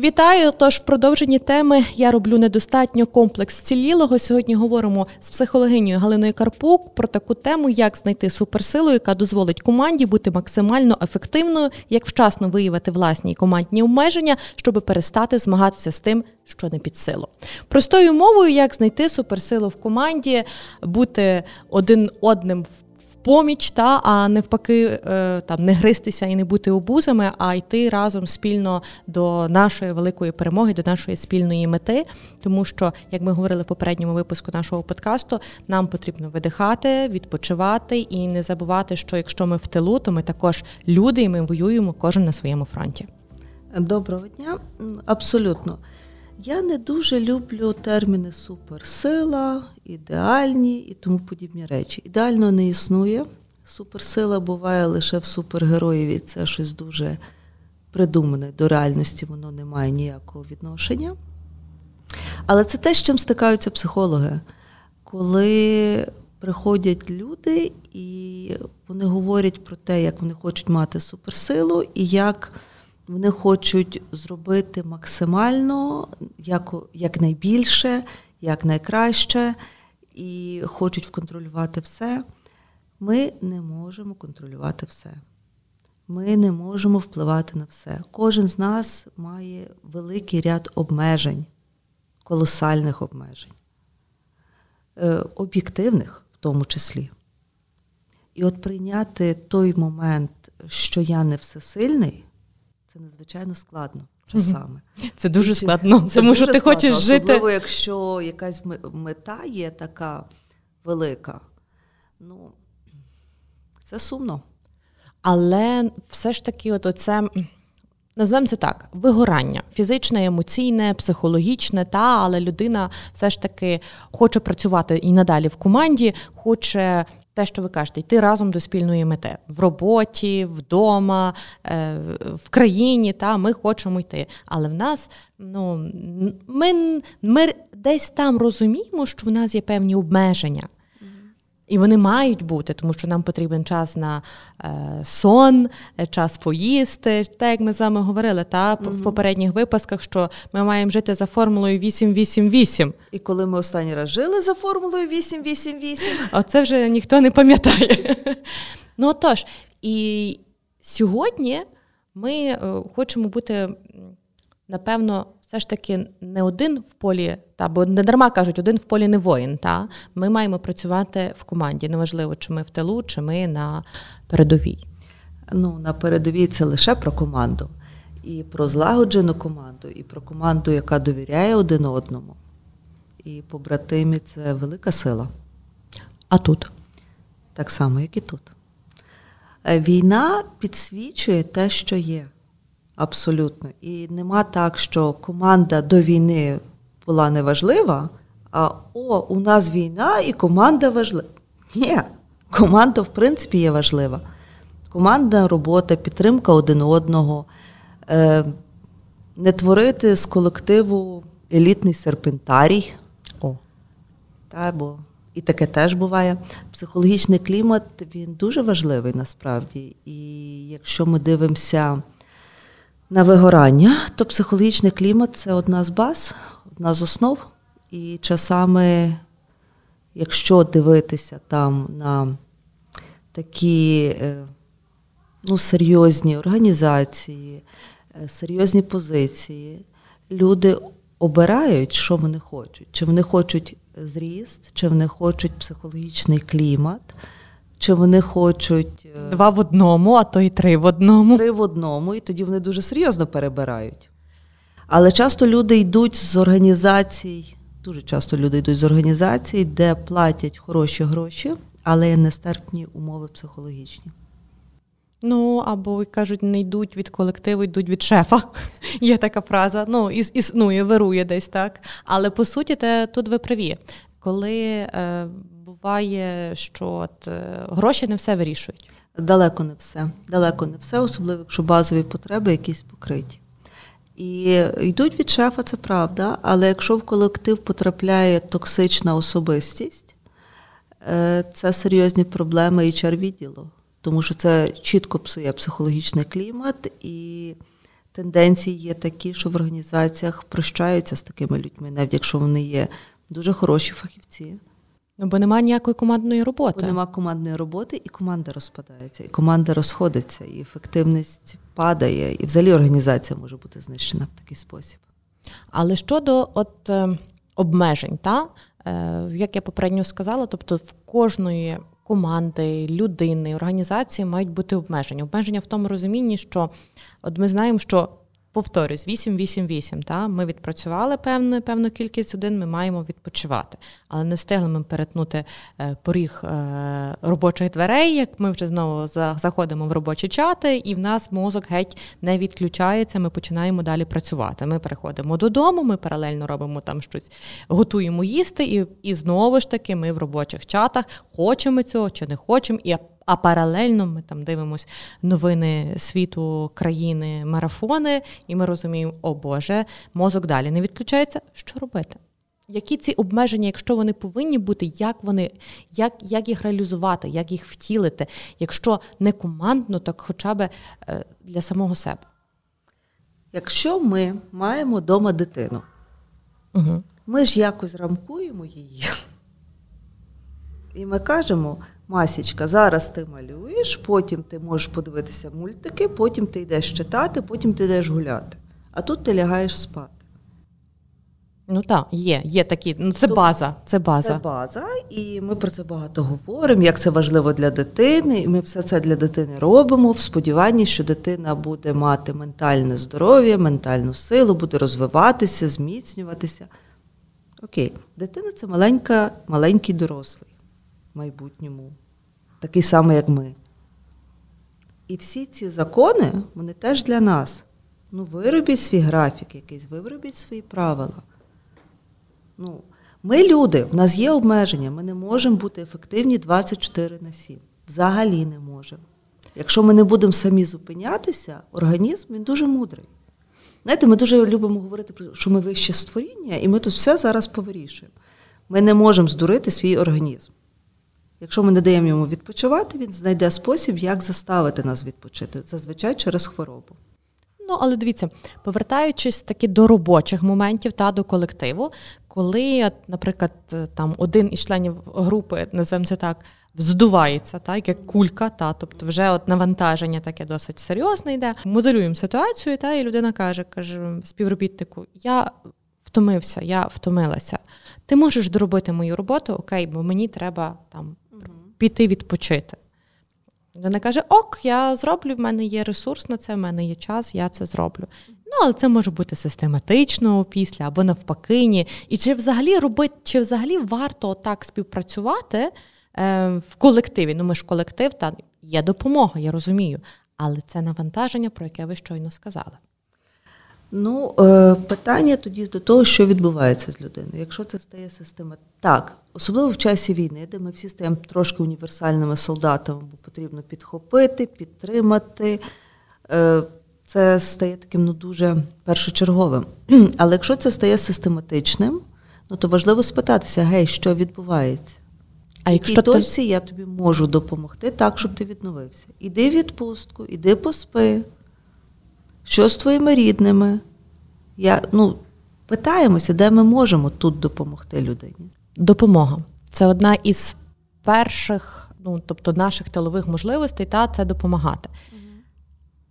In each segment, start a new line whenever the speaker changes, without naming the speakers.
Вітаю! Тож в продовженні теми я роблю недостатньо комплекс цілілого. Сьогодні говоримо з психологинею Галиною Карпук про таку тему, як знайти суперсилу, яка дозволить команді бути максимально ефективною, як вчасно виявити власні командні обмеження, щоб перестати змагатися з тим, що не під силу. Простою мовою, як знайти суперсилу в команді, бути один одним в поміч, та а навпаки, е, там не гристися і не бути обузами, а йти разом спільно до нашої великої перемоги, до нашої спільної мети. Тому що, як ми говорили в попередньому випуску нашого подкасту, нам потрібно видихати, відпочивати і не забувати, що якщо ми в тилу, то ми також люди, і ми воюємо кожен на своєму фронті.
Доброго дня, абсолютно. Я не дуже люблю терміни суперсила, ідеальні і тому подібні речі. Ідеально не існує. Суперсила буває лише в супергероїві. Це щось дуже придумане. До реальності воно не має ніякого відношення. Але це те, з чим стикаються психологи. Коли приходять люди і вони говорять про те, як вони хочуть мати суперсилу і як. Вони хочуть зробити максимально як, якнайбільше, як найкраще, і хочуть контролювати все. Ми не можемо контролювати все. Ми не можемо впливати на все. Кожен з нас має великий ряд обмежень, колосальних обмежень, е, об'єктивних в тому числі. І от прийняти той момент, що я не всесильний це надзвичайно складно часами.
Це дуже складно, це тому дуже що ти складно, хочеш жити.
Особливо, якщо якась мета є така велика, ну це сумно.
Але все ж таки, от оце. Назвемо це так: вигорання фізичне, емоційне, психологічне, та але людина все ж таки хоче працювати і надалі в команді, хоче те, що ви кажете, йти разом до спільної мети в роботі, вдома, е, в країні. Та ми хочемо йти. Але в нас ну ми, ми десь там розуміємо, що в нас є певні обмеження. І вони мають бути, тому що нам потрібен час на е, сон, е, час поїсти. Так як ми з вами говорили, та mm в попередніх випусках, що ми маємо жити за формулою 8-8-8.
І коли ми останній раз жили за формулою 8-8-8?
Оце вже ніхто не пам'ятає. Ну отож, і сьогодні ми е, хочемо бути, напевно, все ж таки не один в полі, та бо не дарма кажуть, один в полі не воїн. Та Ми маємо працювати в команді. Неважливо, чи ми в тилу, чи ми на передовій.
Ну, на передовій це лише про команду. І про злагоджену команду, і про команду, яка довіряє один одному. І побратимі це велика сила.
А тут?
Так само, як і тут. Е, війна підсвічує те, що є. Абсолютно. І нема так, що команда до війни була неважлива, а о, у нас війна і команда важлива. Ні, команда, в принципі, є важлива. Командна робота, підтримка один одного, е, не творити з колективу елітний серпентарій. О. Та, бо І таке теж буває. Психологічний клімат він дуже важливий насправді. І якщо ми дивимося на вигорання, то психологічний клімат це одна з баз, одна з основ. І часами, якщо дивитися там на такі е, ну, серйозні організації, е, серйозні позиції, люди обирають, що вони хочуть. Чи вони хочуть зріст, чи вони хочуть психологічний клімат. Чи вони хочуть
е, два в одному, а то й три в одному.
Три в одному, і тоді вони дуже серйозно перебирають. Але часто люди йдуть з організацій, дуже часто люди йдуть з організацій, де платять хороші гроші, але нестерпні умови психологічні.
Ну, або кажуть, не йдуть від колективу, йдуть від шефа. Є така фраза. Ну, іс, існує, вирує десь так. Але по суті, те, тут ви праві. Коли е, буває, що от, е, гроші не все вирішують.
Далеко не все. Далеко не все, особливо, якщо базові потреби якісь покриті. І йдуть від шефа, це правда, але якщо в колектив потрапляє токсична особистість, е, це серйозні проблеми HR відділу, тому що це чітко псує психологічний клімат, і тенденції є такі, що в організаціях прощаються з такими людьми, навіть якщо вони є дуже хороші фахівці.
Ну, бо немає ніякої командної роботи.
Бо немає командної роботи, і команда розпадається, і команда розходиться, і ефективність падає, і взагалі організація може бути знищена в такий спосіб.
Але щодо от е, обмежень, та е, як я попередньо сказала, тобто в кожної команди, людини, організації мають бути обмеження. Обмеження в тому розумінні, що от ми знаємо, що повторюсь, 8-8-8, та ми відпрацювали певну певну кількість годин, ми маємо відпочивати, але не встигли ми перетнути е, поріг е, робочих дверей. Як ми вже знову заходимо в робочі чати, і в нас мозок геть не відключається. Ми починаємо далі працювати. Ми переходимо додому, ми паралельно робимо там щось, готуємо їсти, і і знову ж таки ми в робочих чатах хочемо цього чи не хочемо. і а паралельно ми там дивимося новини світу, країни, марафони, і ми розуміємо, о Боже, мозок далі не відключається. Що робити? Які ці обмеження, якщо вони повинні бути, як вони, як як їх реалізувати, як їх втілити, якщо не командно, так хоча б е, для самого себе?
Якщо ми маємо вдома дитину, угу. ми ж якось рамкуємо її, і ми кажемо, Масічка, зараз ти малюєш, потім ти можеш подивитися мультики, потім ти йдеш читати, потім ти йдеш гуляти. А тут ти лягаєш спати.
Ну так, є, є такі. Ну це база. Це база.
Це база, і ми про це багато говоримо, як це важливо для дитини. І ми все це для дитини робимо в сподіванні, що дитина буде мати ментальне здоров'я, ментальну силу, буде розвиватися, зміцнюватися. Окей, дитина це маленька, маленький дорослий майбутньому, такий самий, як ми. І всі ці закони, вони теж для нас. Ну, виробіть свій графік якийсь, виробіть свої правила. Ну, Ми люди, в нас є обмеження, ми не можемо бути ефективні 24 на 7. Взагалі не можемо. Якщо ми не будемо самі зупинятися, організм він дуже мудрий. Знаєте, ми дуже любимо говорити, про що ми вище створіння, і ми тут все зараз повирішуємо. Ми не можемо здурити свій організм. Якщо ми не даємо йому відпочивати, він знайде спосіб, як заставити нас відпочити, зазвичай через хворобу.
Ну, але дивіться, повертаючись таки до робочих моментів та до колективу, коли, наприклад, там один із членів групи, називаємо це так, здувається, так, як кулька, та, тобто вже от навантаження таке досить серйозне йде. Моделюємо ситуацію, та, і людина каже, каже співробітнику, я втомився, я втомилася. Ти можеш доробити мою роботу, окей, бо мені треба там піти відпочити. Вона каже: Ок, я зроблю, в мене є ресурс на це, в мене є час, я це зроблю. Ну, але це може бути систематично після або навпаки. Ні. І чи взагалі робити, чи взагалі варто так співпрацювати е, в колективі? Ну, ми ж колектив, та є допомога, я розумію. Але це навантаження, про яке ви щойно сказали.
Ну, е, питання тоді до того, що відбувається з людиною. Якщо це стає система, так, особливо в часі війни, де ми всі стаємо трошки універсальними солдатами, бо потрібно підхопити, підтримати. Е, це стає таким ну дуже першочерговим. Але якщо це стає систематичним, ну то важливо спитатися, гей, що відбувається? А якщо точці ти... я тобі можу допомогти так, щоб ти відновився. Іди в відпустку, іди поспи. Що з твоїми рідними? Я, ну, Питаємося, де ми можемо тут допомогти людині.
Допомога. Це одна із перших, ну, тобто наших тилових можливостей, та це допомагати. Угу.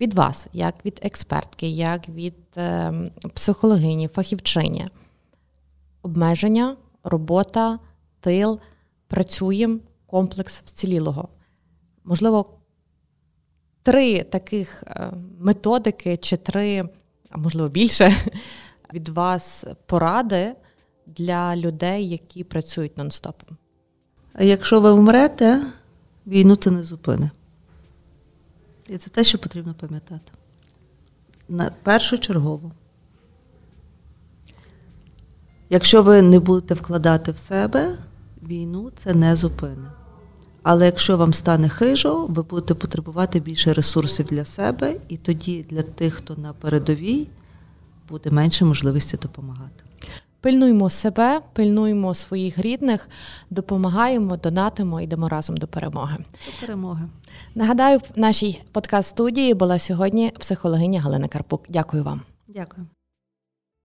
Від вас, як від експертки, як від е, психологині, фахівчині. Обмеження, робота, тил, працюємо, комплекс вцілілого. Можливо, три таких е, методики чи три, а можливо більше, від вас поради для людей, які працюють нон-стопом.
Якщо ви вмрете, війну це не зупини. І це те, що потрібно пам'ятати. Першочергово. Якщо ви не будете вкладати в себе, війну це не зупини. Але якщо вам стане хижо, ви будете потребувати більше ресурсів для себе, і тоді для тих, хто на передовій, буде менше можливості допомагати.
Пильнуймо себе, пильнуймо своїх рідних, допомагаємо, донатимо, йдемо разом до перемоги.
До перемоги.
Нагадаю, в нашій подкаст студії була сьогодні психологиня Галина Карпук. Дякую вам.
Дякую.